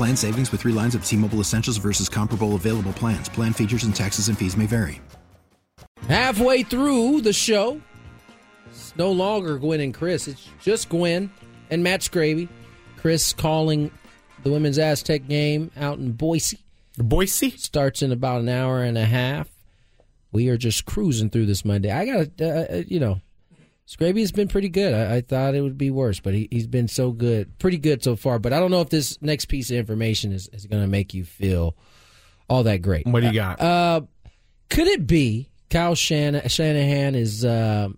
Plan savings with three lines of T Mobile Essentials versus comparable available plans. Plan features and taxes and fees may vary. Halfway through the show, it's no longer Gwynn and Chris. It's just Gwynn and Matt Scraby. Chris calling the women's Aztec game out in Boise. Boise starts in about an hour and a half. We are just cruising through this Monday. I got to, uh, you know, Scraby has been pretty good. I, I, thought it would be worse, but he, has been so good, pretty good so far. But I don't know if this next piece of information is, is going to make you feel all that great. What do you got? Uh, could it be Kyle Shan- Shanahan is uh,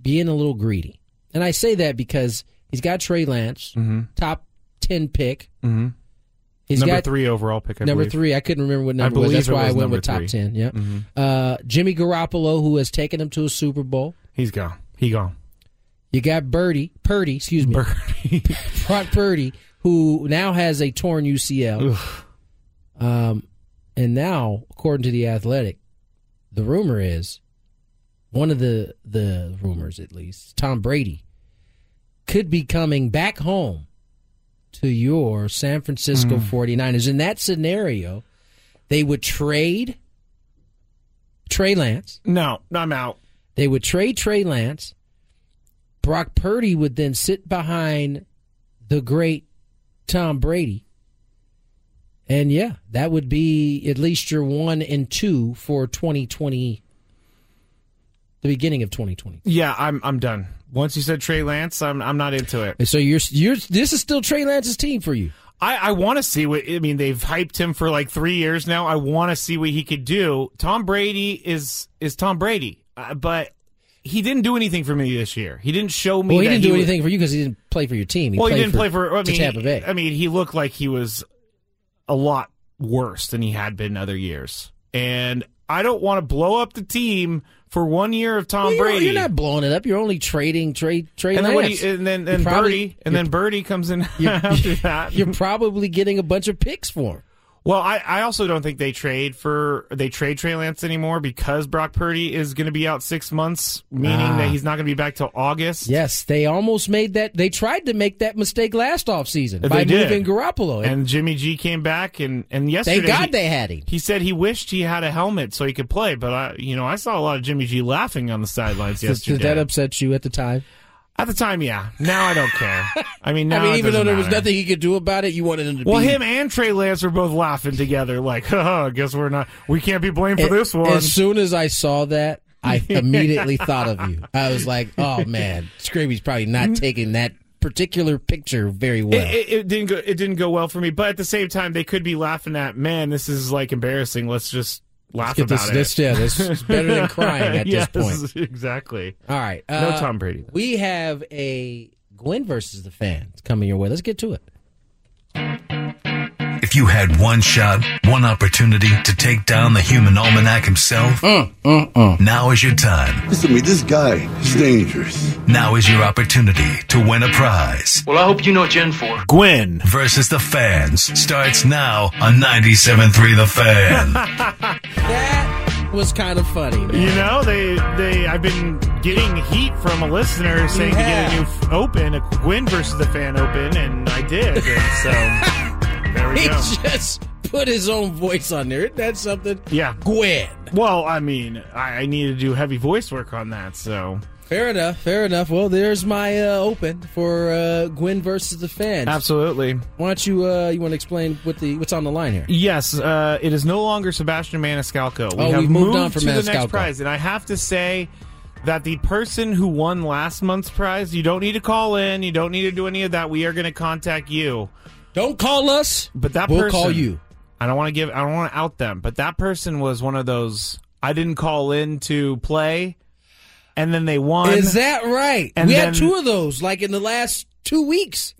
being a little greedy? And I say that because he's got Trey Lance, mm-hmm. top 10 pick. Mm-hmm. He's number got three overall pick. I number believe. three. I couldn't remember what number I was. That's why was I went with three. top ten. Yeah. Mm-hmm. Uh, Jimmy Garoppolo, who has taken him to a Super Bowl. He's gone. He gone. You got Birdie, Purdy, excuse me, Birdie. Brock Purdy, who now has a torn UCL. Um, and now, according to the Athletic, the rumor is one of the the rumors, at least, Tom Brady could be coming back home to your San Francisco Mm. 49ers. In that scenario, they would trade Trey Lance. No, I'm out. They would trade Trey Lance. Brock Purdy would then sit behind the great Tom Brady. And yeah, that would be at least your one and two for 2020, the beginning of 2020. Yeah, I'm I'm done. Once you said Trey Lance, I'm I'm not into it. And so you're you're this is still Trey Lance's team for you. I, I want to see what I mean. They've hyped him for like three years now. I want to see what he could do. Tom Brady is is Tom Brady, uh, but he didn't do anything for me this year. He didn't show me. Well, he didn't do was- anything for you because he didn't play for your team. He well, he didn't play for. I mean, Tampa Bay. I mean, he looked like he was a lot worse than he had been other years, and I don't want to blow up the team for one year of Tom Well, you're- Brady. You're not blowing it up. You're only trading Trey Trey and then, what he, and then and Birdie, and then Birdie comes in after that. You're probably getting a bunch of picks for him. Well, I, I also don't think they trade for they trade Trey Lance anymore because Brock Purdy is going to be out six months, meaning Ah. that he's not going to be back till August. Yes, they almost made that. They tried to make that mistake last offseason They by did. moving Garoppolo. And Jimmy G came back and and yesterday Thank God he, they had him. he said he wished he had a helmet so he could play, but I you know I saw a lot of Jimmy G laughing on the sidelines yesterday. did that upset you at the time? At the time, yeah. Now I don't care. I mean, now I mean, it even though there was matter. nothing he could do about it, you wanted him to Well, be. him and Trey Lance were both laughing together, like, "Haha, guess we're not. We can't be blamed for A- this one." As soon as I saw that, I immediately thought of you. I was like, "Oh man, Scraby's probably not mm-hmm. taking that particular picture very well." It, it, it didn't go. It didn't go well for me. But at the same time, they could be laughing at, man, this is like embarrassing. Let's just laugh Get about this, it. this, yeah, this is better than crying at yes, this point. Exactly. All right, No uh, Tom Brady. We have a Gwynn versus the fans coming your way. Let's get to it. If you had one shot, one opportunity to take down the human almanac himself, mm, mm, mm. now is your time. Listen to me, this guy is dangerous. Now is your opportunity to win a prize. Well, I hope you know what you're in for. Gwynn versus the fans starts now on 97.3 The Fan. That was kind of funny. man. You know, they they. I've been getting heat from a listener saying to get a new f- open, a Gwynn versus the fan open, and I did. And so there we He go. just put his own voice on there. Isn't that something? Yeah. Gwynn. Well, I mean, I, I need to do heavy voice work on that. So Fair enough. Fair enough. Well, there's my uh, open for uh, Gwynn versus the fans. Absolutely. Why don't you uh, you want to explain what the what's on the line here? Yes, uh, it is no longer Sebastian Maniscalco. We Oh, have we've moved on from to the next prize, and I have to say that the person who won last month's prize, you don't need to call in, you don't need to do any of that. We are going to contact you. Don't call us, but that we'll person, call you. I don't want to give. I don't want to out them, but that person was one of those. I didn't call in to play, and then they won. Is that right? And we then- had two of those, like in the last two weeks.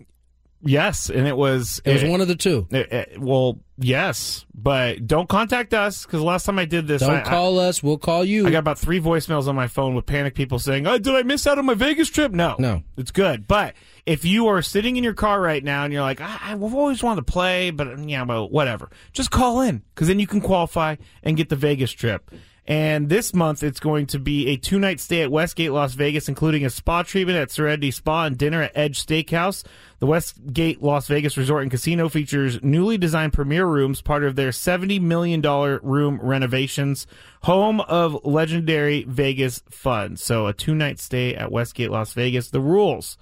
Yes, and it was. It was one of the two. it- it- well, yes, but don't contact us because last time I did this, Don't I, call us. We'll call you. I got about three voicemails on my phone with panic people saying, "Oh, did I miss out on my Vegas trip?" No, No. it's good. But if you are sitting in your car right now and you're like, "I, I've always wanted to play, but um, yeah, but whatever," just call in because then you can qualify and get the Vegas trip. And this month, it's going to be a two night stay at Westgate, Las Vegas, including a spa treatment at Serenity Spa and dinner at Edge Steakhouse. The Westgate Las Vegas Resort and Casino features newly designed premier rooms, part of their $70 million room renovations, home of legendary Vegas fun. So, a two night stay at Westgate, Las Vegas. The rules.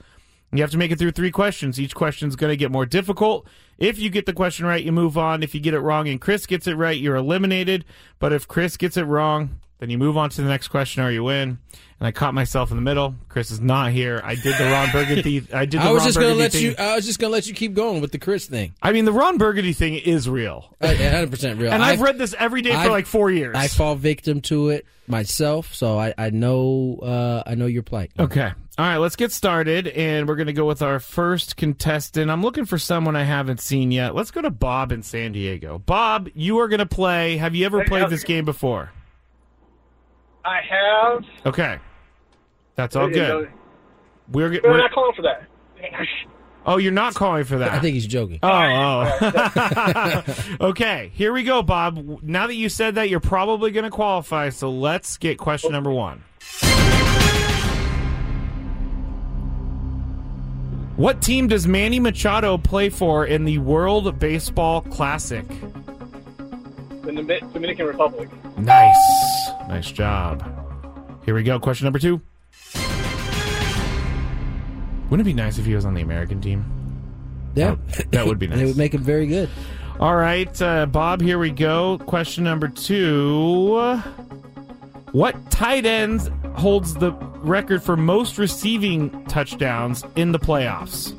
You have to make it through three questions. Each question is going to get more difficult. If you get the question right, you move on. If you get it wrong and Chris gets it right, you're eliminated. But if Chris gets it wrong, then you move on to the next question or you win. And I caught myself in the middle. Chris is not here. I did the Ron Burgundy. I did the I was Ron just gonna let thing. you. I was just gonna let you keep going with the Chris thing. I mean, the Ron Burgundy thing is real. Hundred percent real. And I've, read this every day for I've- like four years. I fall victim to it myself, so I, I know uh, I know your plight. Okay. All right, let's get started, and we're going to go with our first contestant. I'm looking for someone I haven't seen yet. Let's go to Bob in San Diego. Bob, you are going to play. Have you ever played this game before? I have. Okay. That's all good. We're, We're we're not calling for that. Oh, you're not calling for that. I think he's joking. Oh, oh. okay. Here we go, Bob. Now that you said that, you're probably going to qualify. So let's get question number one. What team does Manny Machado play for in the World Baseball Classic? The Dominican Republic. Nice. Nice job. Here we go. Question number two. Wouldn't it be nice if he was on the American team? Yeah, That, that would be nice. It would make him very good. All right, uh, Bob, here we go. Question number two. What tight end holds the record for most receiving touchdowns in the playoffs?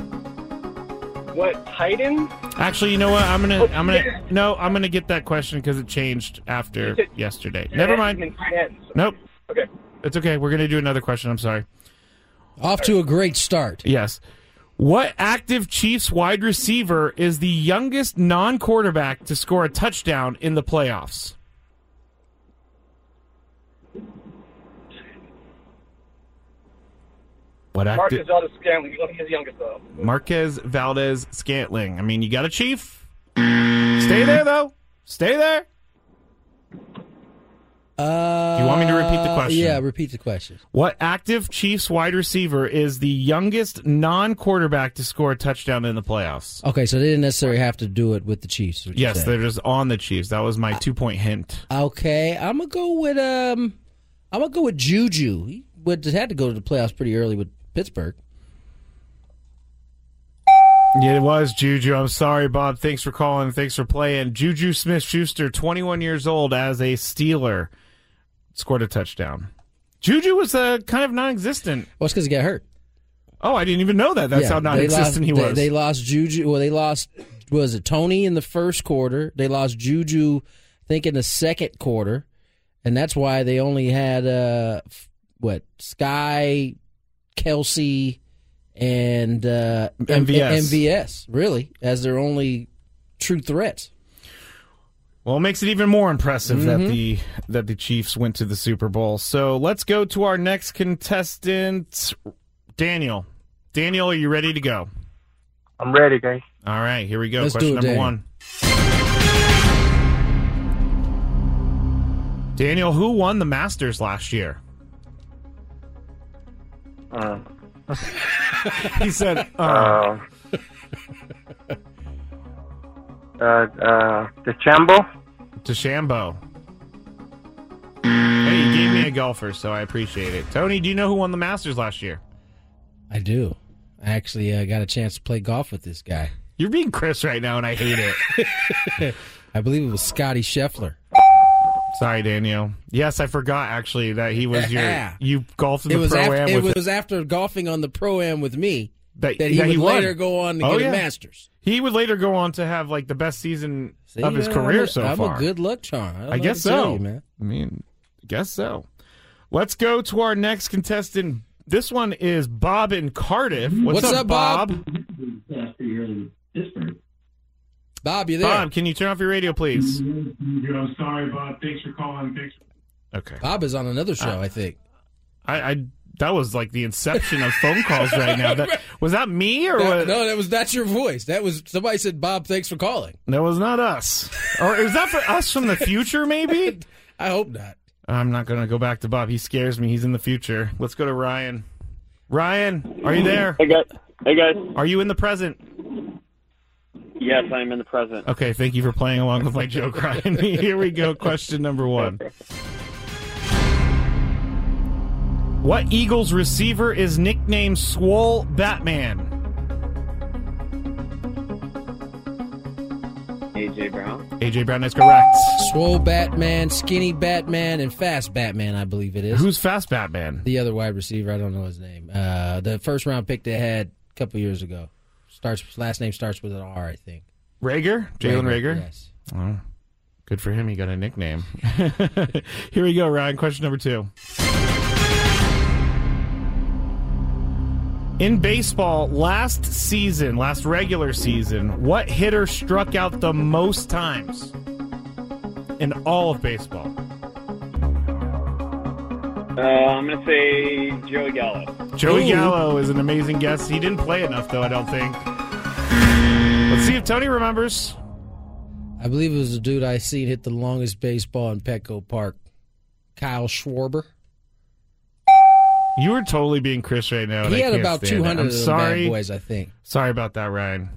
What Titan? Actually, you know what? I'm gonna, I'm gonna, no, I'm gonna get that question because it changed after yesterday. Never mind. Nope. Okay. It's okay. We're gonna do another question. I'm sorry. Off to a great start. Yes. What active Chiefs wide receiver is the youngest non quarterback to score a touchdown in the playoffs? What Marcus active? Valdes Scantling. He's only his youngest though. Marquez Valdes Scantling. I mean, you got a Chief. Stay there, though. Stay there. Uh, Do you want me to repeat the question? Yeah, repeat the question. What active Chiefs wide receiver is the youngest non quarterback to score a touchdown in the playoffs? Okay, so they didn't necessarily have to do it with the Chiefs. is what you're Yes, they're just on the Chiefs. That was my two point hint. Okay, I'm gonna go with um, I'm gonna go with Juju. He would had to go to the playoffs pretty early with Pittsburgh. Yeah, it was Juju. I'm sorry, Bob. Thanks for calling. Thanks for playing. Juju Smith Schuster, 21 years old, as a Steeler, scored a touchdown. Juju was uh, kind of non existent. Well, it's because he got hurt. Oh, I didn't even know that. That's Yeah, how non existent he was. They, they lost Juju. Well, they lost was it Tony in the first quarter? They lost Juju, I think in the second quarter, and that's why they only had uh f- what Sky, Kelce, and uh, MVS. MVS really as their only true threats. Well, it makes it even more impressive that Mhm. the that the Chiefs went to the Super Bowl. So let's go to our next contestant, Daniel. Daniel, are you ready to go? I'm ready, guys. All right, here we go. Let's Question do it, number Daniel. one. Daniel, who won the Masters last year? Uh, he said, uh, uh, uh, uh, the Chambo. DeChambeau. Hey, you gave me a big golfer, so I appreciate it. Tony, do you know who won the Masters last year? I do. I actually uh, got a chance to play golf with this guy. You're being Chris right now, and I hate it. I believe it was Scotty Scheffler. Sorry, Daniel. Yes, I forgot actually that he was your you golfed in It the pro am it was after golfing on the pro am with me that, that he that would won. later go on to Oh, get yeah. a Masters. He would later go on to have like the best season See, of his man, career I'm a, so I'm far. a good luck charm. I, I guess what to tell so. you, man. I mean, I guess so. Let's go to our next contestant. This one is Bob in Cardiff. What's, What's up, Bob? Bob, you there? Bob, can you turn off your radio, please? I'm sorry, Bob. Thanks for calling. Thanks. Okay. Bob is on another show, uh, I think. I, I that was like the inception of phone calls right now. That, was that me or No, was, no, that was that's your voice. That was somebody said, "Bob, thanks for calling." that was not us? Or is that for us from the future? Maybe. I hope not. I'm not going to go back to Bob. He scares me. He's in the future. Let's go to Ryan. Ryan, are you there? Hey guys. Hey guys. Are you in the present? Yes, I'm in the present. Okay, thank you for playing along with my joke, Ryan. Here we go. Question number one. What Eagles receiver is nicknamed Swole Batman? AJ Brown. AJ Brown is correct. Swole Batman, skinny Batman, and fast Batman. I believe it is. Who's Fast Batman? the other wide receiver? I don't know his name. Uh, the first round pick they had a couple years ago. Starts last name starts with an R, I think. Reagor? Jalen Reagor? Yes. Oh, good for him. He got a nickname. Here we go, Ryan. Question number two. In baseball, last season, last regular season, what hitter struck out the most times in all of baseball? Uh, I'm gonna say Joey Gallo. Joey Ooh. Gallo is an amazing guess. He didn't play enough, though, I don't think. Let's see mm. if Tony remembers. I believe it was a dude I seen hit the longest baseball in Petco Park. Kyle Schwarber. You are totally being Chris right now. He had about 200 I'm of them sorry. bad boys, I think. Sorry about that, Ryan.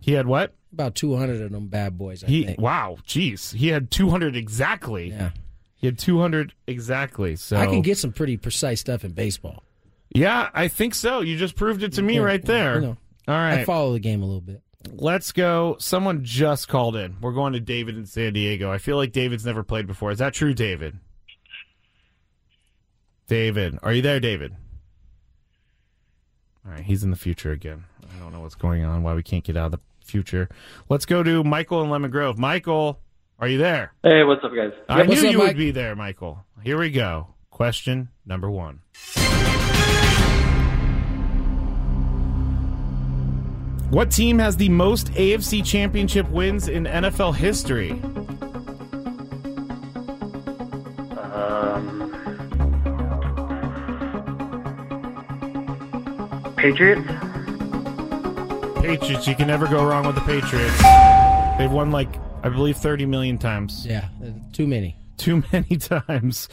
He had what? About 200 of them bad boys, I He think. wow, jeez. He had 200 exactly. Yeah. He had 200 exactly. So I can get some pretty precise stuff in baseball. Yeah, I think so. You just proved it to me Yeah, right there. you know, All I follow the game a little bit. Let's go. Someone just called in. We're going to David in San Diego. I feel like David's never played before. Is that true, David? David, are you there, David? All right, he's in the future again. I don't know what's going on, why we can't get out of the future. Let's go to Michael in Lemon Grove. Michael, are you there? Hey, what's up, guys? I what's knew up, you Mike? would be there, Michael. Here we go. Question number one. What team has the most AFC championship wins in NFL history? Um, Patriots. Patriots. You can never go wrong with the Patriots. They've won like, I believe, 30 million times. Yeah, too many. Too many times.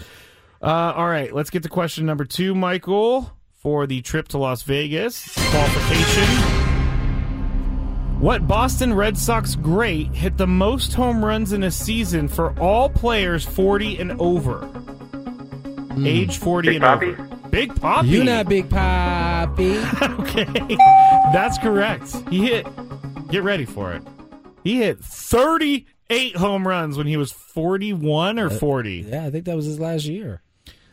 Uh, all right, let's get to question number two, Michael, for the trip to Las Vegas qualification. What Boston Red Sox great hit the most home runs in a season for all players 40 and over? Hmm. Age 40 Big and Papi? over. Big Papi. You not Big Papi. okay, that's correct. He hit. Get ready for it. He hit 38 home runs when he was 41 or uh, 40. yeah, I think that was his last year.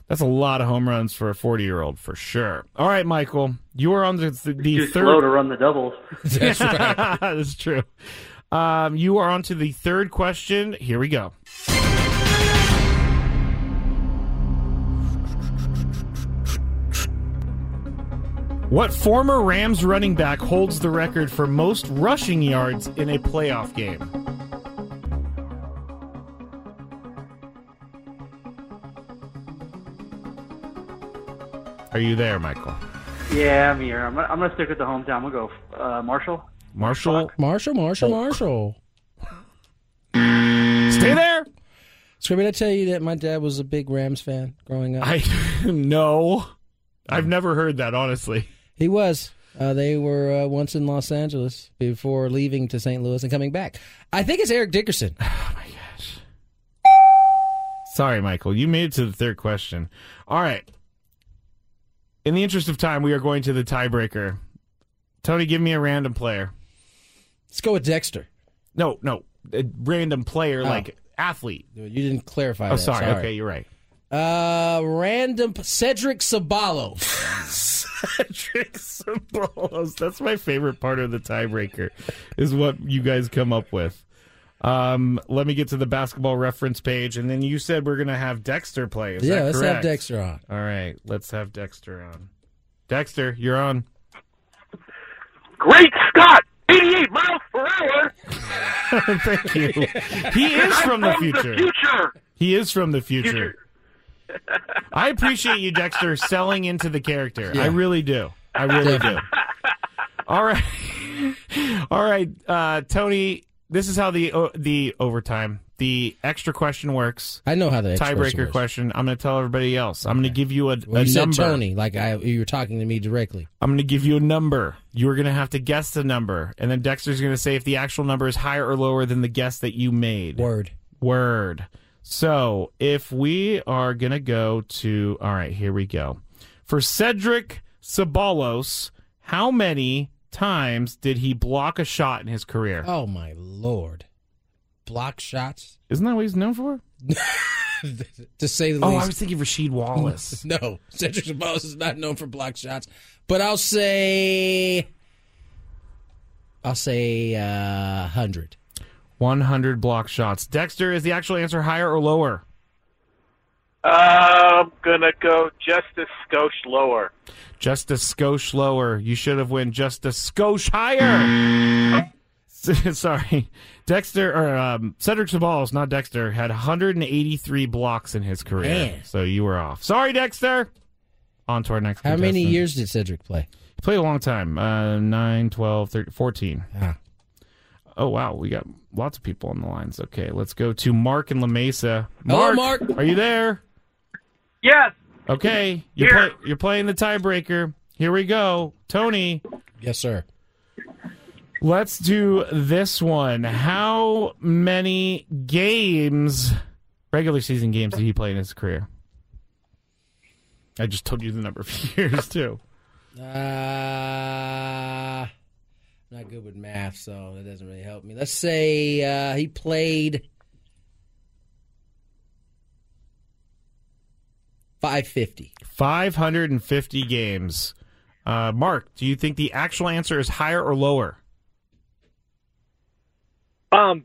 That's a lot of home runs for a 40 year old for sure. All right, Michael, you are on the, the, the Too third. slow to run the doubles. That's right. That's true. Um, you are on to the third question. Here we go. What former Rams running back holds the record for most rushing yards in a playoff game? Are you there, Michael? Yeah, I'm here. I'm, I'm gonna stick with the hometown. We'll go uh, Marshall. Marshall, Marshall, Marshall, Marshall. stay there. Scream, did I tell you that my dad was a big Rams fan growing up? I no, I've never heard that. Honestly, he was. Uh, they were uh, once in Los Angeles before leaving to St. Louis and coming back. I think it's Eric Dickerson. Oh my gosh! Sorry, Michael. You made it to the third question. All right. In the interest of time, we are going to the tiebreaker. Tony, give me a random player. Let's go with Dexter. No, no, a random player Oh. like athlete. You didn't clarify. Oh, that. sorry. Okay, you're right. Uh, random Cedric Ceballos. Cedric Ceballos. That's my favorite part of the tiebreaker, is what you guys come up with. Um, let me get to the basketball reference page, and then you said we're gonna have Dexter play. Is yeah, that let's correct? have Dexter on. All right, let's have Dexter on. Dexter, you're on. Great Scott! 88 miles per hour! Thank you. He is from the I'm future. future! He is from the future. I appreciate you, Dexter, selling into the character. I really do. I really do. All right, all right, uh, Tony. This is how the the overtime, the extra question works. I know how the extra tiebreaker question. I'm going to tell everybody else. I'm going to give you a, Well, a you said number. Tony, like I, you were talking to me directly. I'm going to give you a number. You are going to have to guess the number, and then Dexter's going to say if the actual number is higher or lower than the guess that you made. Word. Word. So if we are going to go to, all right, here we go. For Cedric Ceballos, how many times did he block a shot in his career? Oh my lord! Block shots, Isn't that what he's known for? to say the Oh, least. I was thinking Rasheed Wallace. no, Cedric Ceballos is not known for block shots, but I'll say, I'll say uh, hundred. 100 block shots. Dexter, is the actual answer higher or lower? I'm gonna go just a skosh lower. Just a skosh lower. You should have went just a skosh higher. Sorry. Dexter, or um, Cedric Ceballos, not Dexter, had 183 blocks in his career. Man. So you were off. Sorry, Dexter. On to our next How many years did Cedric play? He played a long time. Uh, 9, 12, 13, 14. Ah. Oh, wow. We got lots of people on the lines. Okay, let's go to Mark and La Mesa. Hello, Mark, Mark. Are you there? Yes! Okay. You're, Here. play, you're playing the tiebreaker. Here we go. Tony, Yes, sir. let's do this one. How many games, regular season games, did he play in his career? I just told you the number of years, too. Uh, not good with math, so that doesn't really help me. Let's say uh, he played five fifty. 550 games. Uh, Mark, do you think the actual answer is higher or lower? Um,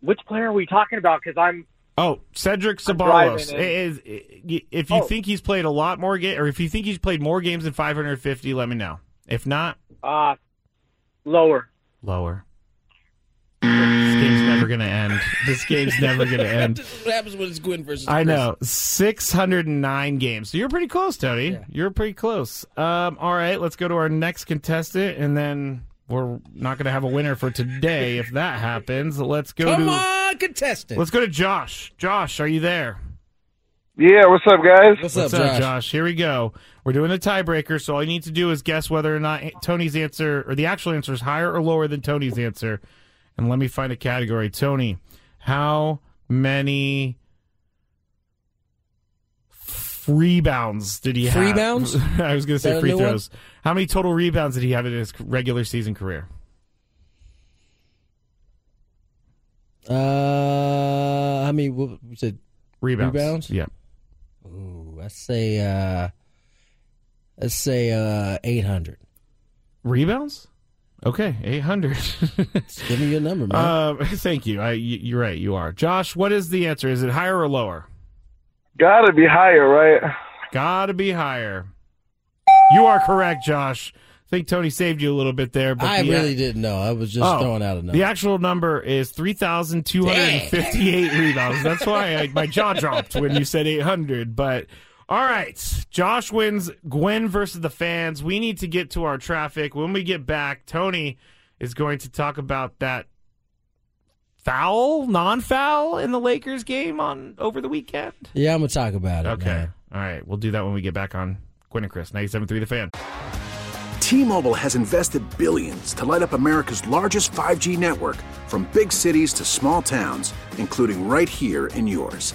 which player are we talking about? Because I'm Oh, Cedric I'm Ceballos. Is, if you Oh. think he's played a lot more games, or if you think he's played more games than 550, let me know. If not, uh lower. lower. This game's never going to end. This game's never going to end. This is what happens when it's Gwynn versus. I Chris. know. 609 games. So you're pretty close, Tony. You're pretty close. Um, all right, let's go to our next contestant, and then we're not going to have a winner for today if that happens. Let's go Come to on, contestant. let's go to Josh. Josh, are you there? Yeah, what's up, guys? What's, What's up, up, Josh? Josh? Here we go. We're doing a tiebreaker, so all you need to do is guess whether or not Tony's answer or the actual answer is higher or lower than Tony's answer. And let me find a category. Tony, how many rebounds did he have? Rebounds? I was going to say free new one? throws. How many total rebounds did he have in his regular season career? Uh, how many? What, you said Rebounds. Rebounds? Yeah. Ooh, let's say. Uh, let's say uh, eight hundred. Rebounds? Okay, 800. Give me your number, man. Uh, thank you. I, y- you're right. You are. Josh, what is the answer? Is it higher or lower? Gotta be higher, right? Gotta be higher. You are correct, Josh. I think Tony saved you a little bit there, but I the- really didn't know. I was just Oh, throwing out a number. The actual number is 3,258 rebounds. That's why I, my jaw dropped when you said 800. But all right, Josh wins Gwynn versus the fans. We need to get to our traffic. When we get back, Tony is going to talk about that foul, non foul in the Lakers game on over the weekend. yeah, I'm gonna talk about it. Okay. man. All right. We'll do that when we get back on Gwynn and Chris, 97.3 The Fan. T-Mobile has invested billions to light up America's largest 5G network from big cities to small towns, including right here in yours.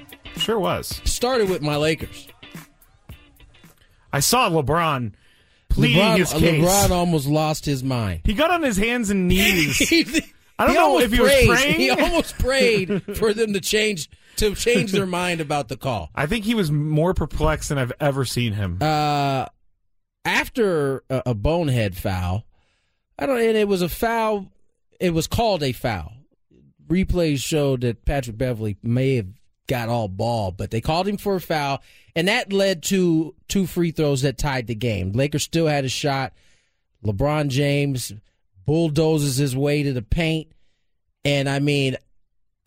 Sure was. Started with my Lakers. I saw LeBron pleading LeBron, his case. LeBron almost lost his mind. He got on his hands and knees. I don't know if he prayed. was praying. He almost prayed for them to change to change their mind about the call. I think he was more perplexed than I've ever seen him. Uh, after a, a bonehead foul, I don't, and it was a foul. It was called a foul. Replays showed that Patrick Beverley may have got all ball, but they called him for a foul, and that led to two free throws that tied the game. Lakers still had a shot. LeBron James bulldozes his way to the paint, and I mean,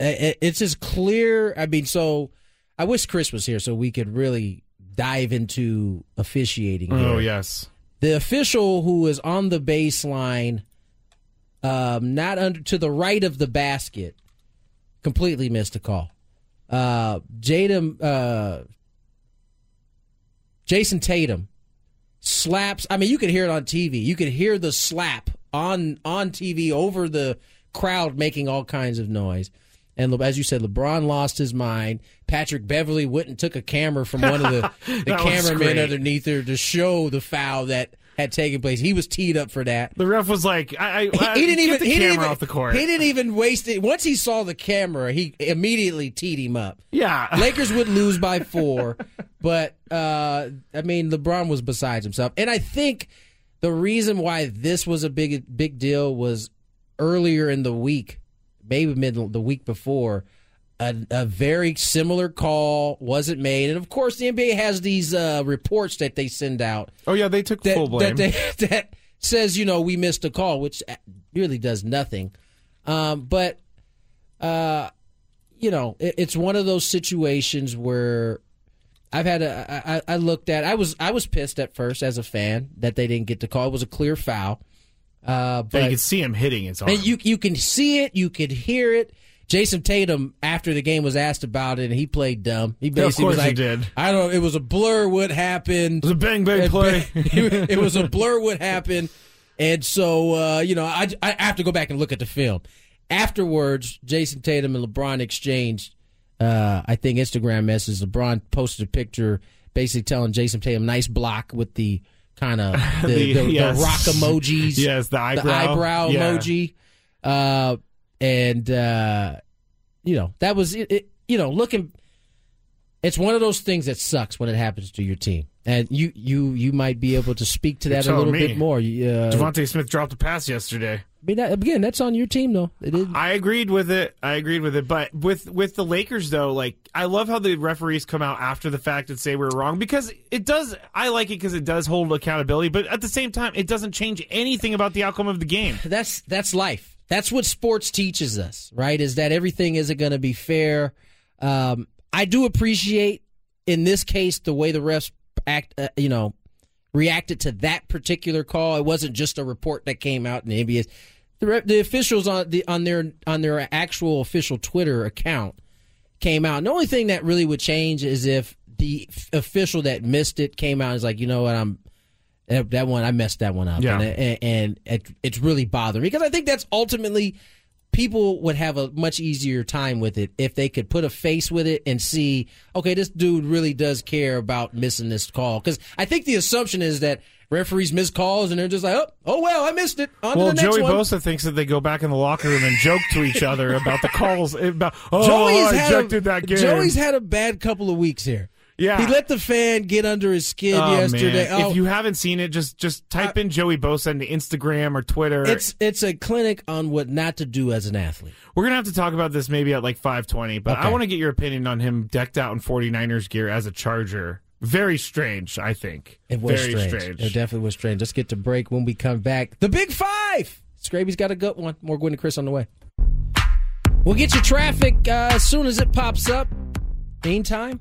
it's just clear. I mean, so I wish Chris was here so we could really dive into officiating. Oh yes. The official who was on the baseline, um, not under to the right of the basket, completely missed a call. Uh, Jadam, uh, Jayson Tatum slaps. I mean, you could hear it on TV. You could hear the slap on on TV over the crowd making all kinds of noise. And as you said, LeBron lost his mind. Patrick Beverley went and took a camera from one of the, the cameramen underneath there to show the foul that had taken place. He was teed up for that. The ref was like, I, I, He, I- he didn't even the he camera didn't even, off the court. He didn't even waste it. Once he saw the camera, he immediately teed him up. Yeah. Lakers would lose by four, but uh, I mean LeBron was besides himself, and I think the reason why this was a big big deal was earlier in the week, maybe mid the week before. A, a very similar call wasn't made, and of course the NBA has these uh, reports that they send out Oh yeah, they took that, full blame. that, they, that says you know we missed a call, which really does nothing. Um, but uh, you know, it, it's one of those situations where I've had a I, I looked at I was I was pissed at first as a fan that they didn't get the call. It was a clear foul. Uh, But you can see him hitting his arm. and you you can see it, you could hear it. Jayson Tatum, after the game, was asked about it, and he played dumb. He of basically was course he like, did. "I don't. Know. It was a blur. What happened? It was a bang bang play. it was a blur. What happened? And so, uh, you know, I, I have to go back and look at the film. Afterwards, Jayson Tatum and LeBron exchanged, uh, I think, Instagram messages. LeBron posted a picture basically telling Jayson Tatum, nice block with the kind of the, The- the, the rock emojis. Yes, the eyebrow. eyebrow Yeah. emoji. Uh, and, uh, you know, that was, it, it, you know, looking it's one of those things that sucks when it happens to your team, and you you you might be able to speak to that a little me. bit more. Uh, DeVonta Smith dropped a pass yesterday. I mean, that, again, that's on your team though. I agreed with it. I agreed with it. But with with the Lakers though, like I love how the referees come out after the fact and say we are wrong because it does. I like it because it does hold accountability. But at the same time, it doesn't change anything about the outcome of the game. That's that's life. That's what sports teaches us, right? Is that everything isn't going to be fair. Um, I do appreciate in this case the way the refs act, uh, you know, reacted to that particular call. It wasn't just a report that came out in the NBA. The, the officials on the on their on their actual official Twitter account came out. And the only thing that really would change is if the official that missed it came out and is like, you know what, I'm that, that one I messed that one up, Yeah. and, and, it, it's really bothering me because I think that's ultimately people would have a much easier time with it if they could put a face with it and see, okay, this dude really does care about missing this call. Because I think the assumption is that referees miss calls and they're just like, oh, oh well, I missed it. On well, to the next Joey one. Bosa thinks that they go back in the locker room and joke to each other about the calls. About oh, Joey's I had a- ejected that game. Joey's had a bad couple of weeks here. Yeah. he let the fan get under his skin Oh, yesterday. Oh, If you haven't seen it, just just type in Joey Bosa into Instagram or Twitter. it's it's a clinic on what not to do as an athlete. We're gonna have to talk about this maybe at like five twenty, but I want to get your opinion on him decked out in 49ers gear as a Charger. Very strange, I think. It was Very strange. strange. It definitely was strange. Let's get to break. When we come back, the Big Five. Scraby's got a good one. More Gwynn and Chris on the way. We'll get you traffic uh, as soon as it pops up. Meantime,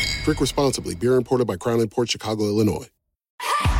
Drink responsibly. Beer imported by Crown Port Chicago, Illinois.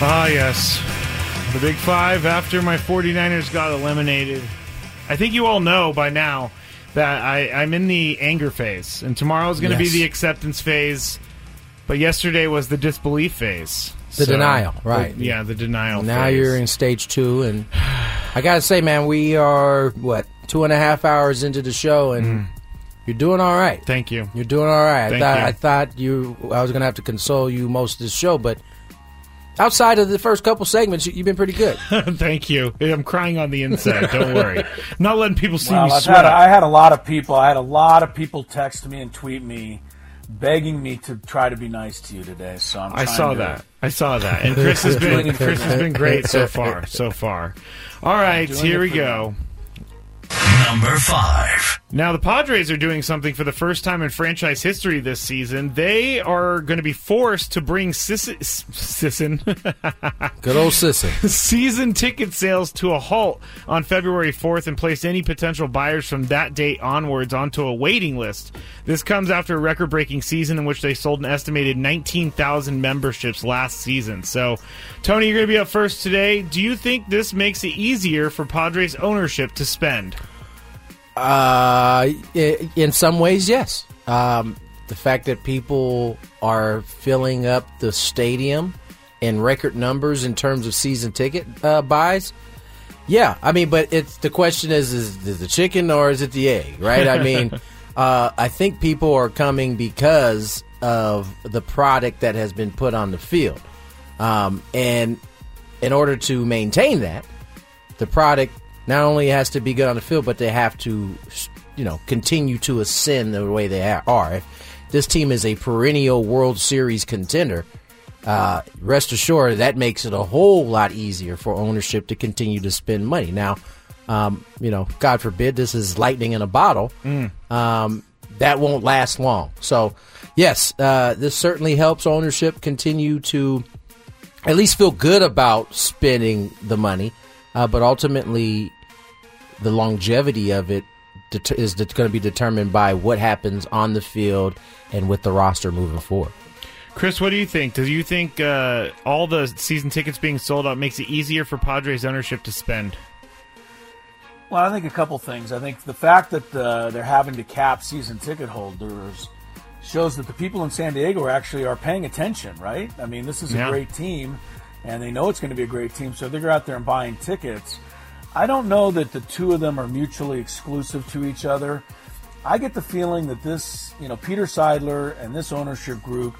Ah, yes. The Big Five after my 49ers got eliminated. I think you all know by now that I, I'm in the anger phase, and tomorrow is going to Yes. be the acceptance phase, but yesterday was the disbelief phase. The denial, right. the- yeah, the denial Now phase. you're in stage two, and I gotta say, man, we are what two and a half hours into the show, and you're doing all right. Thank you. You're doing all right. Thank I thought you. I thought you I was gonna have to console you most of the show, but outside of the first couple segments, you, you've been pretty good. Thank you. I'm crying on the inside. Don't worry. I'm not letting people see Well, me I've sweat. had, I had a lot of people. I had a lot of people text me and tweet me, begging me to try to be nice to you today. So I'm. I saw to- that. I saw that. And Chris has been Chris has been great so far. So far. All right, here we go. Number five. Now the Padres are doing something for the first time in franchise history this season. They are going to be forced to bring Sisson, Sisson Good old Sisson. season ticket sales to a halt on February 4th and place any potential buyers from that date onwards onto a waiting list. This comes after a record breaking season in which they sold an estimated 19,000 memberships last season. So, Tony, you're going to be up first today. Do you think this makes it easier for Padres ownership to spend? Uh, in some ways, yes. Um, the fact that people are filling up the stadium in record numbers in terms of season ticket uh, buys. Yeah, I mean, but it's the question is: is it the chicken or is it the egg? Right? I mean, uh, I think people are coming because of the product that has been put on the field, um, and in order to maintain that, the product not only has to be good on the field, but they have to, you know, continue to ascend the way they are. If this team is a perennial World Series contender, uh, rest assured that makes it a whole lot easier for ownership to continue to spend money. Now, um, you know, God forbid this is lightning in a bottle. Um, that won't last long. So, yes, uh, this certainly helps ownership continue to at least feel good about spending the money, uh, but ultimately, the longevity of it det- is det- going to be determined by what happens on the field and with the roster moving forward. Chris, what do you think? Do you think uh, all the season tickets being sold out makes it easier for Padres ownership to spend? Well, I think a couple things. I think the fact that uh, they're having to cap season ticket holders shows that the people in San Diego are actually are paying attention, right? I mean, this is a Yeah. great team, and they know it's going to be a great team, so they're out there and buying tickets. I don't know that the two of them are mutually exclusive to each other. I get the feeling that this, you know, Peter Seidler and this ownership group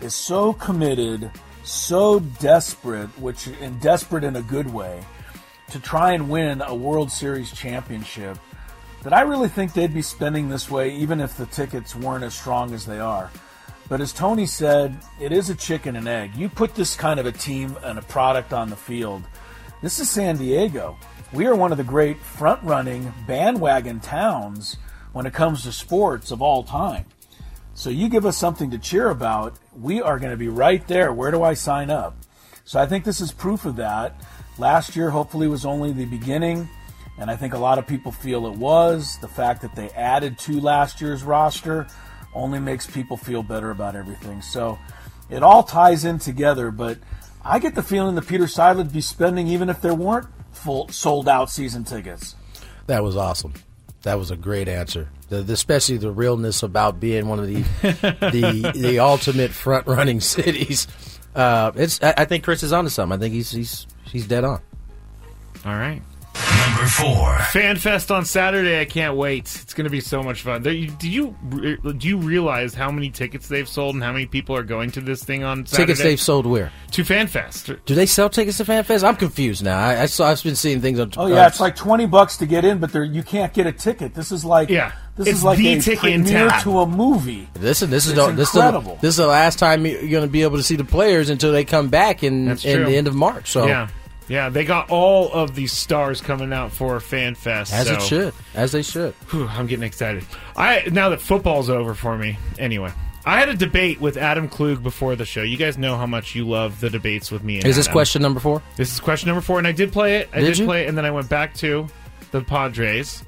is so committed, so desperate, which and desperate in a good way, to try and win a World Series championship that I really think they'd be spending this way even if the tickets weren't as strong as they are. But as Tony said, it is a chicken and egg. You put this kind of a team and a product on the field. This is San Diego. We are one of the great front running bandwagon towns when it comes to sports of all time. So you give us something to cheer about, we are going to be right there. Where do I sign up? So I think this is proof of that. Last year, hopefully, was only the beginning, and I think a lot of people feel it was. The fact that they added to last year's roster only makes people feel better about everything. So it all ties in together, but I get the feeling that Peter Seidler would be spending even if there weren't full sold out season tickets. That was awesome. That was a great answer. The, the- especially the realness about being one of the the the ultimate front running cities. Uh, it's. I, I think Chris is onto something. I think he's he's he's dead on. All right. Number four. FanFest on Saturday. I can't wait. It's going to be so much fun. There, you, do you do you realize how many tickets they've sold and how many people are going to this thing on Saturday? Tickets they've sold where? to FanFest. Do they sell tickets to FanFest? I'm confused now. I, I saw. I've been seeing things on. Oh yeah, it's like twenty bucks to get in, but there you can't get a ticket. This is like Yeah, this it's is like the a ticket premiere to a movie. Listen, this is It's the, this is the, incredible. this is the last time you're going to be able to see the players until they come back in in the end of March. So yeah, yeah, they got all of these stars coming out for FanFest. as so- it should, as they should. Whew, I'm getting excited. I now that football's over for me. Anyway, I had a debate with Adam Klug before the show. You guys know how much you love the debates with me. And Is this Adam. question number four? This is question number four, and I did play it. I Did did, play it, and then I went back to the Padres.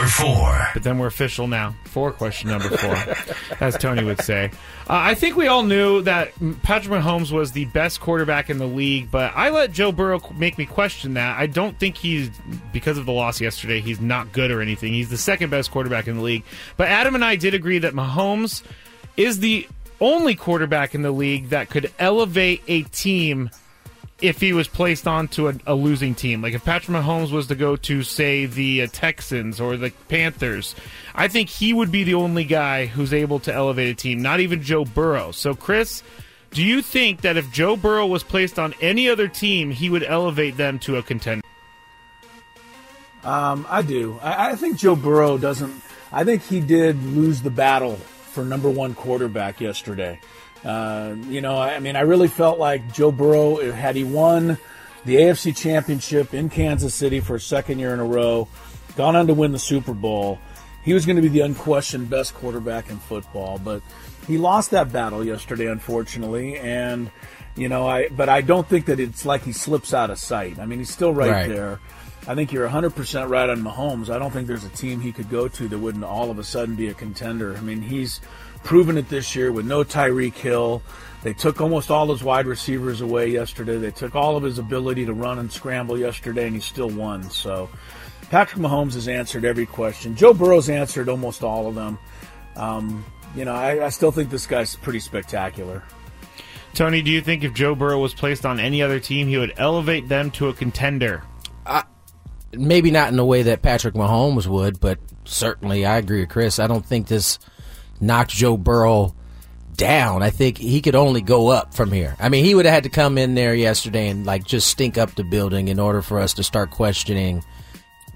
Number four. But then we're official now for question number four, as Tony would say. Uh, I think we all knew that Patrick Mahomes was the best quarterback in the league, but I let Joe Burrow make me question that. I don't think he's, because of the loss yesterday, he's not good or anything. He's the second best quarterback in the league. But Adam and I did agree that Mahomes is the only quarterback in the league that could elevate a team if he was placed onto a, a losing team. Like if Patrick Mahomes was to go to, say, the uh, Texans or the Panthers, I think he would be the only guy who's able to elevate a team, not even Joe Burrow. So, Chris, do you think that if Joe Burrow was placed on any other team, he would elevate them to a contender? Um, I do. I, I think Joe Burrow doesn't. I think he did lose the battle for number one quarterback yesterday. Uh, you know, I, I mean, I really felt like Joe Burrow, had he won the AFC Championship in Kansas City for a second year in a row, gone on to win the Super Bowl, he was going to be the unquestioned best quarterback in football. But he lost that battle yesterday, unfortunately, and you know, I. But I don't think that it's like he slips out of sight. I mean, he's still right, Right. there. I think you're 100% right on Mahomes. I don't think there's a team he could go to that wouldn't all of a sudden be a contender. I mean, he's proven it this year with no Tyreek Hill. They took almost all his wide receivers away yesterday. They took all of his ability to run and scramble yesterday, and he still won. So Patrick Mahomes has answered every question. Joe Burrow's answered almost all of them. Um, you know, I, I still think this guy's pretty spectacular. Tony, do you think if Joe Burrow was placed on any other team, he would elevate them to a contender? maybe not in the way that Patrick Mahomes would, but certainly I agree with Chris. I don't think this knocked Joe Burrow down. I think he could only go up from here. I mean, he would have had to come in there yesterday and like just stink up the building in order for us to start questioning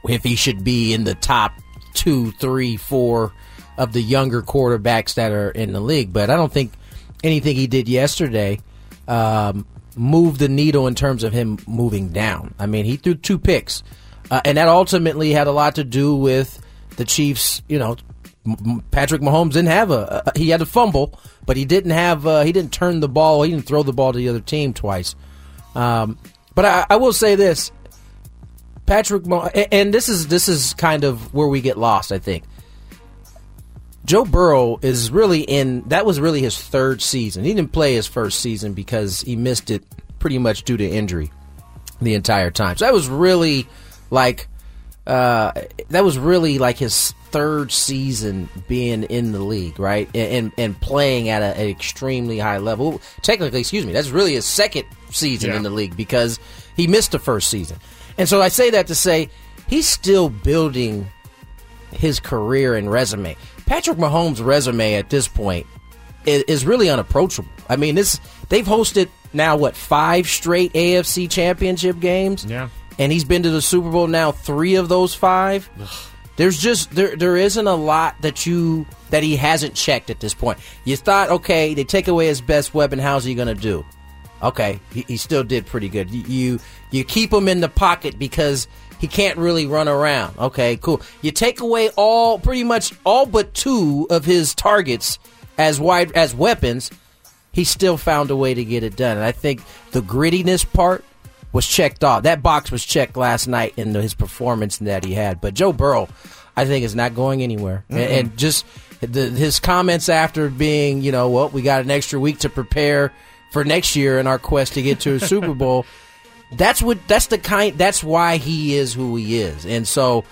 if he should be in the top two, three, four of the younger quarterbacks that are in the league. But I don't think anything he did yesterday um, moved the needle in terms of him moving down. I mean, he threw two picks, uh, and that ultimately had a lot to do with the Chiefs, you know, Patrick Mahomes didn't have a, a he had a fumble, but he didn't have uh, he didn't turn the ball, he didn't throw the ball to the other team twice. Um, but I, I will say this, Patrick, Mah- and this is this is kind of where we get lost. I think Joe Burrow is really in that was really his third season. He didn't play his first season because he missed it pretty much due to injury the entire time. So that was really like uh, that was really like his third season being in the league, right? And and, and playing at a, an extremely high level. Technically, excuse me, that's really his second season Yeah. in the league because he missed the first season. And so I say that to say he's still building his career and resume. Patrick Mahomes' resume at this point is, is really unapproachable. I mean, this they've hosted now what five straight AFC Championship games. Yeah. and he's been to the Super Bowl now three of those five. There's just there there isn't a lot that you that he hasn't checked at this point. You thought, okay, they take away his best weapon. How's he gonna do? Okay, he, he still did pretty good. You, you you keep him in the pocket because he can't really run around. Okay, cool. You take away all pretty much all but two of his targets as wide as weapons. He still found a way to get it done. And I think the grittiness part was checked off. That box was checked last night in the, his performance that he had. But Joe Burrow, I think, is not going anywhere. And, Mm-mm. and just the, his comments after being, you know, well, we got an extra week to prepare for next year in our quest to get to a Super Bowl. That's what. That's the kind. That's why he is who he is. And so.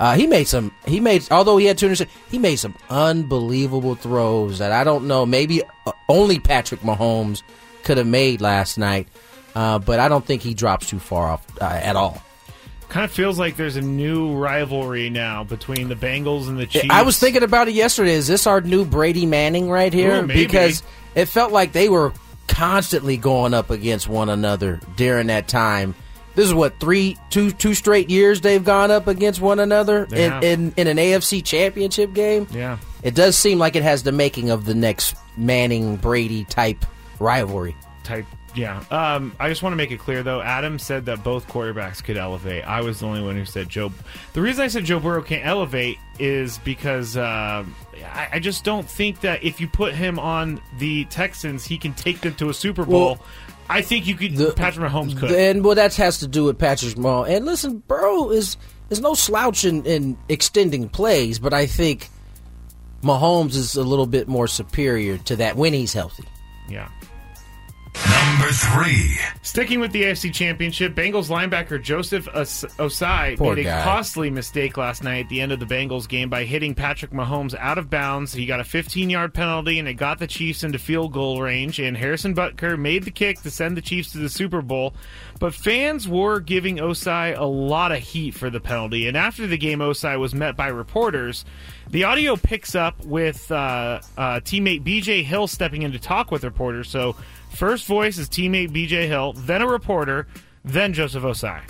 Uh, he made some. He made, although he had two interceptions, he made some unbelievable throws that I don't know. Maybe uh, only Patrick Mahomes could have made last night, uh, but I don't think he drops too far off uh, at all. Kind of feels like there's a new rivalry now between the Bengals and the Chiefs. I was thinking about it yesterday. Is this our new Brady Manning right here? Ooh. Because it felt like they were constantly going up against one another during that time. This is what three, two, two straight years they've gone up against one another in, in in an AFC Championship game. Yeah. It does seem like it has the making of the next Manning Brady type rivalry. type. Yeah. Um, I just want to make it clear though. Adam said that both quarterbacks could elevate. I was the only one who said Joe. The reason I said Joe Burrow can't elevate is because uh, I, I just don't think that if you put him on the Texans, he can take them to a Super Bowl. Well, I think you could. Patrick Mahomes could. And well, that has to do with Patrick Mahomes. And listen, Burrow is is no slouch in, in extending plays, but I think Mahomes is a little bit more superior to that when he's healthy. Yeah. Number three. Sticking with the AFC Championship, Bengals linebacker Joseph Os- Ossai Poor made a guy. costly mistake last night at the end of the Bengals game by hitting Patrick Mahomes out of bounds. He got a 15 yard penalty and it got the Chiefs into field goal range. And Harrison Butker made the kick to send the Chiefs to the Super Bowl. But fans were giving Ossai a lot of heat for the penalty. And after the game, Ossai was met by reporters. The audio picks up with uh, uh, teammate BJ Hill stepping in to talk with reporters. So, first voice is teammate BJ Hill, then a reporter, then Joseph Ossai.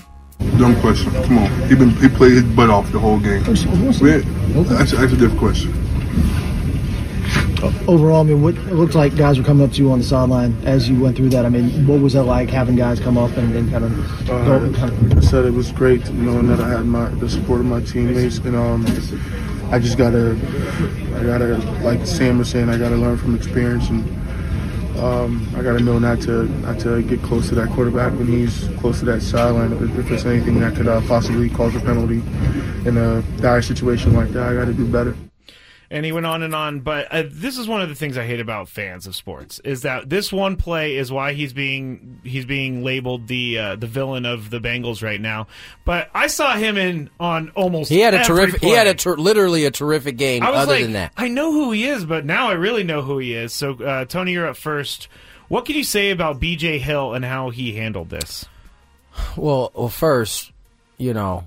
Dumb question. Come on. He been he played his butt off the whole game. Man, That's, that's a different question. Overall, I mean, what it looked like guys were coming up to you on the sideline as you went through that. I mean, what was that like having guys come up and, then kind of Uh, kind of I said it was great knowing that I had my the support of my teammates, and um, I just gotta, I gotta, like Sam was saying, I gotta learn from experience, and um, I gotta know not to not to get close to that quarterback when he's close to that sideline. If, if there's anything that could uh, possibly cause a penalty in a dire situation like that, I gotta do better. And he went on and on, but uh, this is one of the things I hate about fans of sports is that this one play is why he's being he's being labeled the uh, the villain of the Bengals right now. But I saw him in on almost He had a terrific. He had a ter- literally a terrific game. Other like, than that, I know who he is, but now I really know who he is. So, uh, Tony, you're up first. What can you say about B.J. Hill and how he handled this? Well, well, first, you know,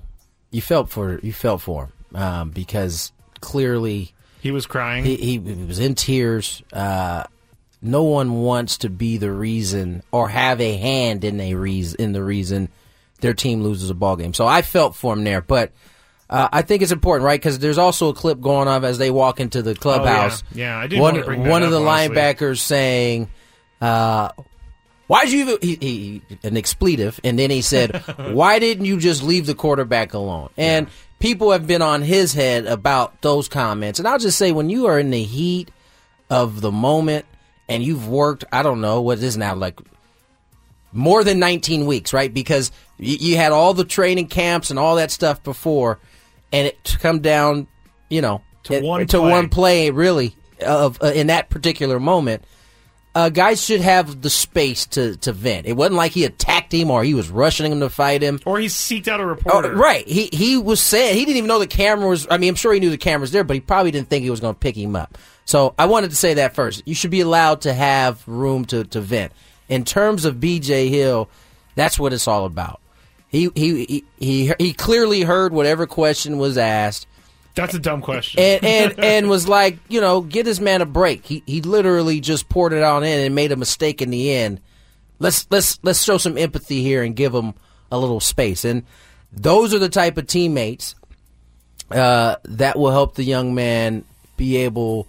you felt for you felt for him um, because clearly he was crying. He, he, was in tears. Uh, no one wants to be the reason or have a hand in a reason in the reason their team loses a ball game. So I felt for him there, but. Uh, I think it's important, right? Because there's also a clip going on as they walk into the clubhouse. Oh, yeah. Yeah, I didn't one, want to bring that one of the honestly. linebackers saying, uh, "Why'd you even he, he, an expletive?" And then he said, "Why didn't you just leave the quarterback alone?" And people have been on his head about those comments. And I'll just say, when you are in the heat of the moment and you've worked, I don't know what it is now, like more than 19 weeks, right? Because you, you had all the training camps and all that stuff before, and it come down, you know, To it- one to play. one play, really, of uh, in that particular moment. Uh, guys should have the space to, to vent. It wasn't like he attacked him or he was rushing him to fight him. Or he seeked out a Oh, reporter. right. He he was saying he didn't even know the camera was. I mean, I'm sure he knew the camera was there, but he probably didn't think he was going to pick him up. So I wanted to say that first. You should be allowed to have room to, to vent. In terms of B.J. Hill, that's what it's all about. He he he he, he clearly heard whatever question was asked. That's a dumb question. And, and and was like, you know, get this man a break. He he literally just poured it on in and made a mistake in the end. Let's let's let's show some empathy here and give him a little space. And those are the type of teammates uh, that will help the young man be able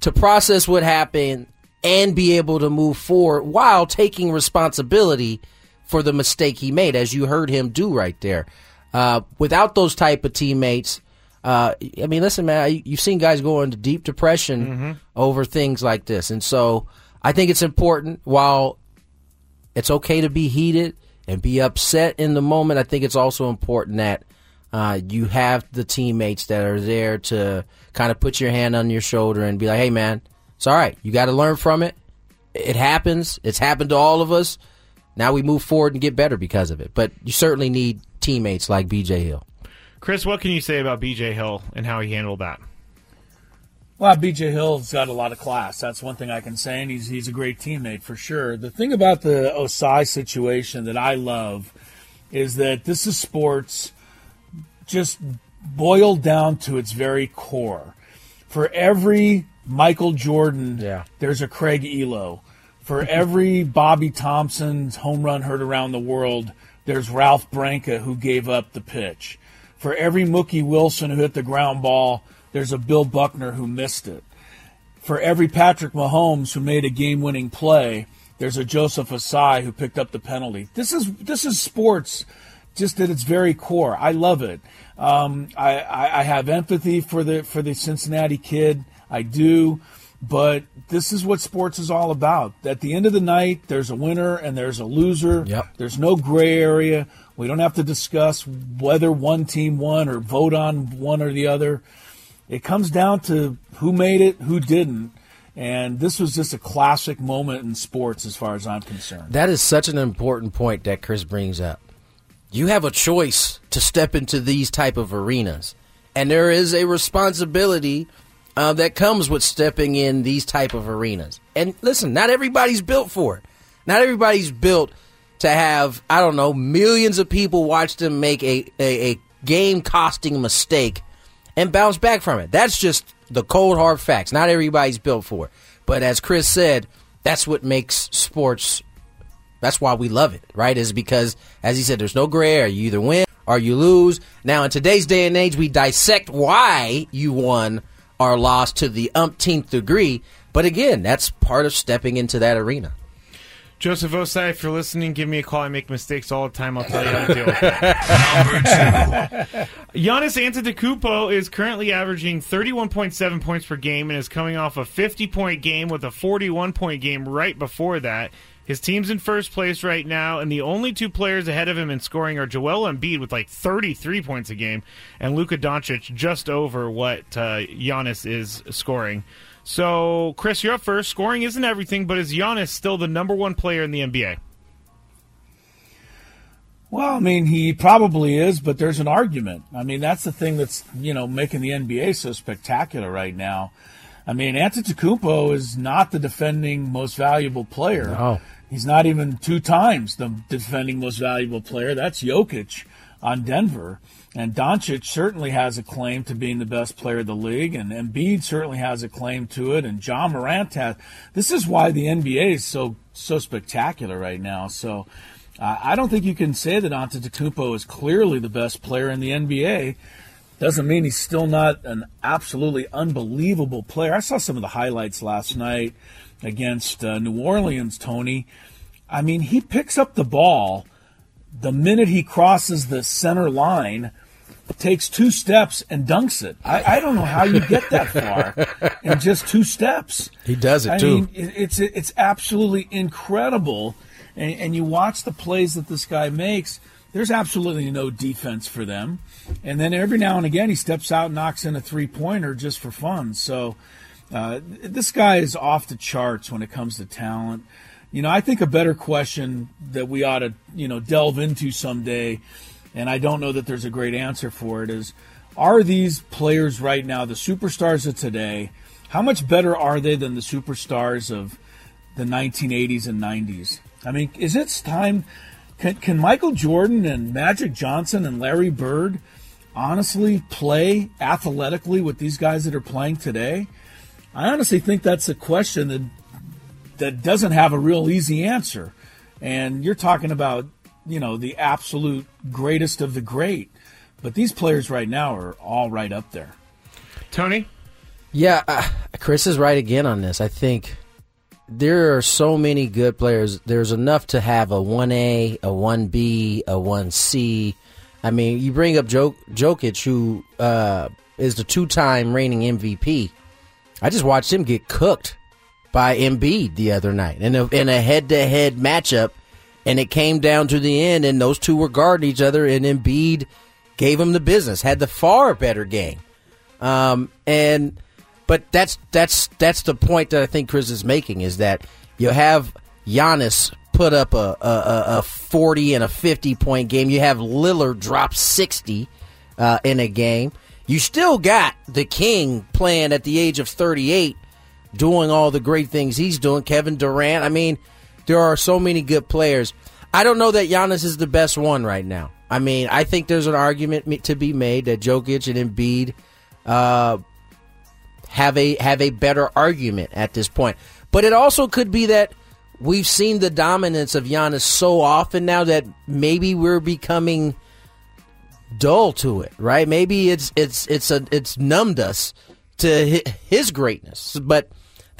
to process what happened and be able to move forward while taking responsibility for the mistake he made, as you heard him do right there. Uh, without those type of teammates, uh, I mean, listen, man, you- you've seen guys go into deep depression over things like this, and so I think it's important. While it's okay to be heated and be upset in the moment, I think it's also important that uh, you have the teammates that are there to kind of put your hand on your shoulder and be like, "Hey, man, it's all right. You got to learn from it. It happens. It's happened to all of us. Now we move forward and get better because of it. But you certainly need teammates like B.J. Hill." Chris, what can you say about B.J. Hill and how he handled that? Well, BJ Hill's got a lot of class. That's one thing I can say, and he's he's a great teammate for sure. The thing about the Ossai situation that I love is that this is sports just boiled down to its very core. For every Michael Jordan, yeah. there's a Craig Ehlo. For every Bobby Thomson's home run heard around the world, there's Ralph Branca who gave up the pitch. For every Mookie Wilson who hit the ground ball, there's a Bill Buckner who missed it. For every Patrick Mahomes who made a game-winning play, there's a Joseph Ossai who picked up the penalty. This is this is sports, just at its very core. I love it. Um, I, I, I have empathy for the for the Cincinnati kid. I do, but this is what sports is all about. At the end of the night, there's a winner and there's a loser. Yep. There's no gray area. We don't have to discuss whether one team won or vote on one or the other. It comes down to who made it, who didn't. And this was just a classic moment in sports as far as I'm concerned. That is such an important point that Chris brings up. You have a choice to step into these type of arenas, and there is a responsibility uh, that comes with stepping in these type of arenas. And listen, not everybody's built for it. Not everybody's built to have I don't know millions of people watch them make a, a, a game costing mistake and bounce back from it. That's just the cold hard facts. Not everybody's built for it. But as Chris said, that's what makes sports that's why we love it, right? Is because, as he said, there's no gray area. You either win or you lose. Now, in today's day and age, we dissect why you won or lost to the umpteenth degree. But again, that's part of stepping into that arena. Joseph Ossai, if you're listening, give me a call. I make mistakes all the time. I'll tell you how to deal with it. Number two. Giannis Antetokounmpo is currently averaging 31.7 points per game and is coming off a 50-point game with a 41-point game right before that. His team's in first place right now, and the only two players ahead of him in scoring are Joel Embiid with like 33 points a game, and Luka Doncic just over what uh, Giannis is scoring. So, Chris, you're up first. Scoring isn't everything, but is Giannis still the number one player in the NBA? Well, I mean, he probably is, but there's an argument. I mean, that's the thing that's you know making the NBA so spectacular right now. I mean, Antetokounmpo is not the defending most valuable player. No. He's not even two times the defending most valuable player. That's Jokic on Denver. And Doncic certainly has a claim to being the best player of the league, and Embiid certainly has a claim to it, and Ja Morant has. This is why the NBA is so so spectacular right now. So uh, I don't think you can say that Antetokounmpo is clearly the best player in the NBA. Doesn't mean he's still not an absolutely unbelievable player. I saw some of the highlights last night against uh, New Orleans, Tony. I mean, he picks up the ball the minute he crosses the center line takes two steps and dunks it. I, I don't know how you get that far in just two steps. He does it I too. mean, it- it's it's absolutely incredible, and, and you watch the plays that this guy makes. There's absolutely no defense for them, and then every now and again he steps out and knocks in a three pointer just for fun. So uh, this guy is off the charts when it comes to talent. You know, I think a better question that we ought to you know delve into someday, and I don't know that there's a great answer for it is. Are these players right now, the superstars of today, how much better are they than the superstars of the 1980s and 90s? I mean, is it time? Can, can Michael Jordan and Magic Johnson and Larry Bird honestly play athletically with these guys that are playing today? I honestly think that's a question that that doesn't have a real easy answer. And you're talking about, you know, the absolute greatest of the great. But these players right now are all right up there. Tony? Yeah, uh, Chris is right again on this. I think there are so many good players. There's enough to have a 1A, a 1B, a 1C. I mean, you bring up Jok- Jokic, who uh, is the two time reigning MVP. I just watched him get cooked by Embiid the other night in a, in a head-to-head matchup, and it came down to the end, and those two were guarding each other, and Embiid gave him the business, had the far better game, um, and but that's that's that's the point that I think Chris is making is that you have Giannis put up a a, a- a forty and a fifty point game, you have Lillard drop sixty uh, in a game. You still got the King playing at the age of 38, doing all the great things he's doing. Kevin Durant. I mean, there are so many good players. I don't know that Giannis is the best one right now. I mean, I think there's an argument to be made that Jokic and Embiid uh, have a have a better argument at this point. But it also could be that we've seen the dominance of Giannis so often now that maybe we're becoming dull to it, right? Maybe it's it's it's a it's numbed us to his greatness. But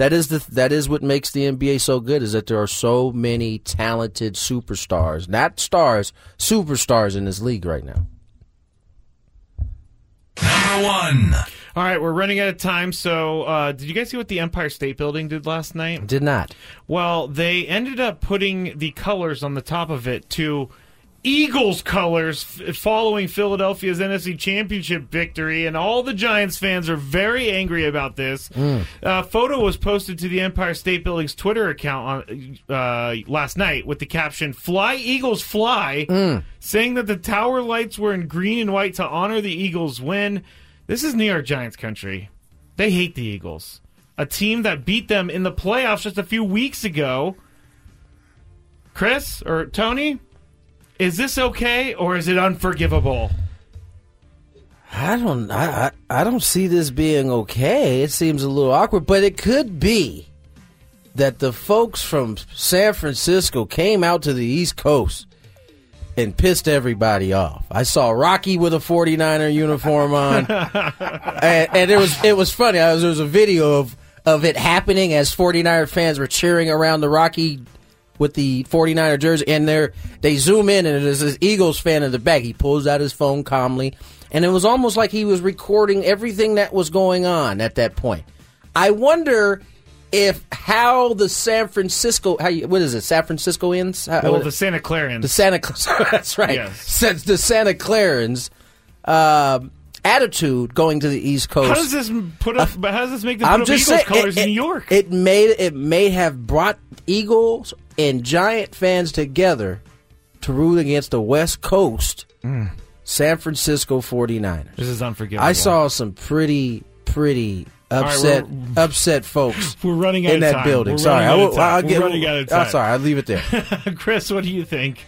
that is the that is what makes the NBA so good is that there are so many talented superstars, not stars, superstars in this league right now. Number one. All right, we're running out of time. So, uh, did you guys see what the Empire State Building did last night? Did not. Well, they ended up putting the colors on the top of it to Eagles colors f- following Philadelphia's NFC Championship victory, and all the Giants fans are very angry about this. Mm. A photo was posted to the Empire State Building's Twitter account on, uh, last night with the caption "Fly Eagles Fly," Mm. saying that the tower lights were in green and white to honor the Eagles' win. This is New York Giants country. They hate the Eagles, a team that beat them in the playoffs just a few weeks ago. Chris or Tony, is this okay or is it unforgivable? I don't I, I I don't see this being okay. It seems a little awkward, but it could be that the folks from San Francisco came out to the East Coast and pissed everybody off. I saw Rocky with a 49er uniform on. and, and it was it was funny. I was, there was a video of of it happening as 49er fans were cheering around the Rocky with the 49er jersey and they they zoom in and there's this Eagles fan in the back. He pulls out his phone calmly and it was almost like he was recording everything that was going on at that point. I wonder if how the San Francisco how you, what is it San Franciscoans How- Well, the Santa Clarans. the Santa that's right Yes. since the Santa Clarans um attitude going to the East Coast How does this put up? how does this make them put I'm up just Eagles saying, colors it, in New York? It made it may have brought Eagles and Giant fans together to root against the West Coast Mm. San Francisco 49ers. This is unforgivable. I saw some pretty pretty right, upset we're- upset folks We're running out in of that time. building. We're sorry, running I out of will- time. I'll We're running out of oh, time. sorry, I'll leave it there. Chris, what do you think?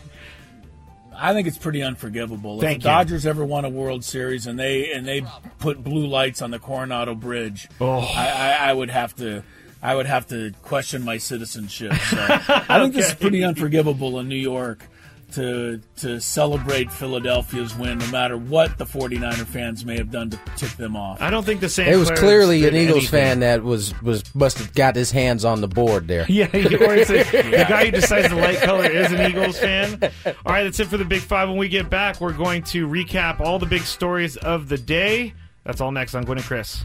I think it's pretty unforgivable. Thank if the you. Dodgers ever won a World Series and they and they put blue lights on the Coronado Bridge, Oh. I, I, I would have to I would have to question my citizenship. So I think this is pretty unforgivable in New York to to celebrate Philadelphia's win, no matter what the 49er fans may have done to tick them off. I don't think the same. It was clearly an Eagles fan that was was must have got his hands on the board there. Yeah, or it's a, the guy who decides the light color is an Eagles fan. All right, that's it for the Big Five. When we get back, we're going to recap all the big stories of the day. That's all next on Gwynn and Chris.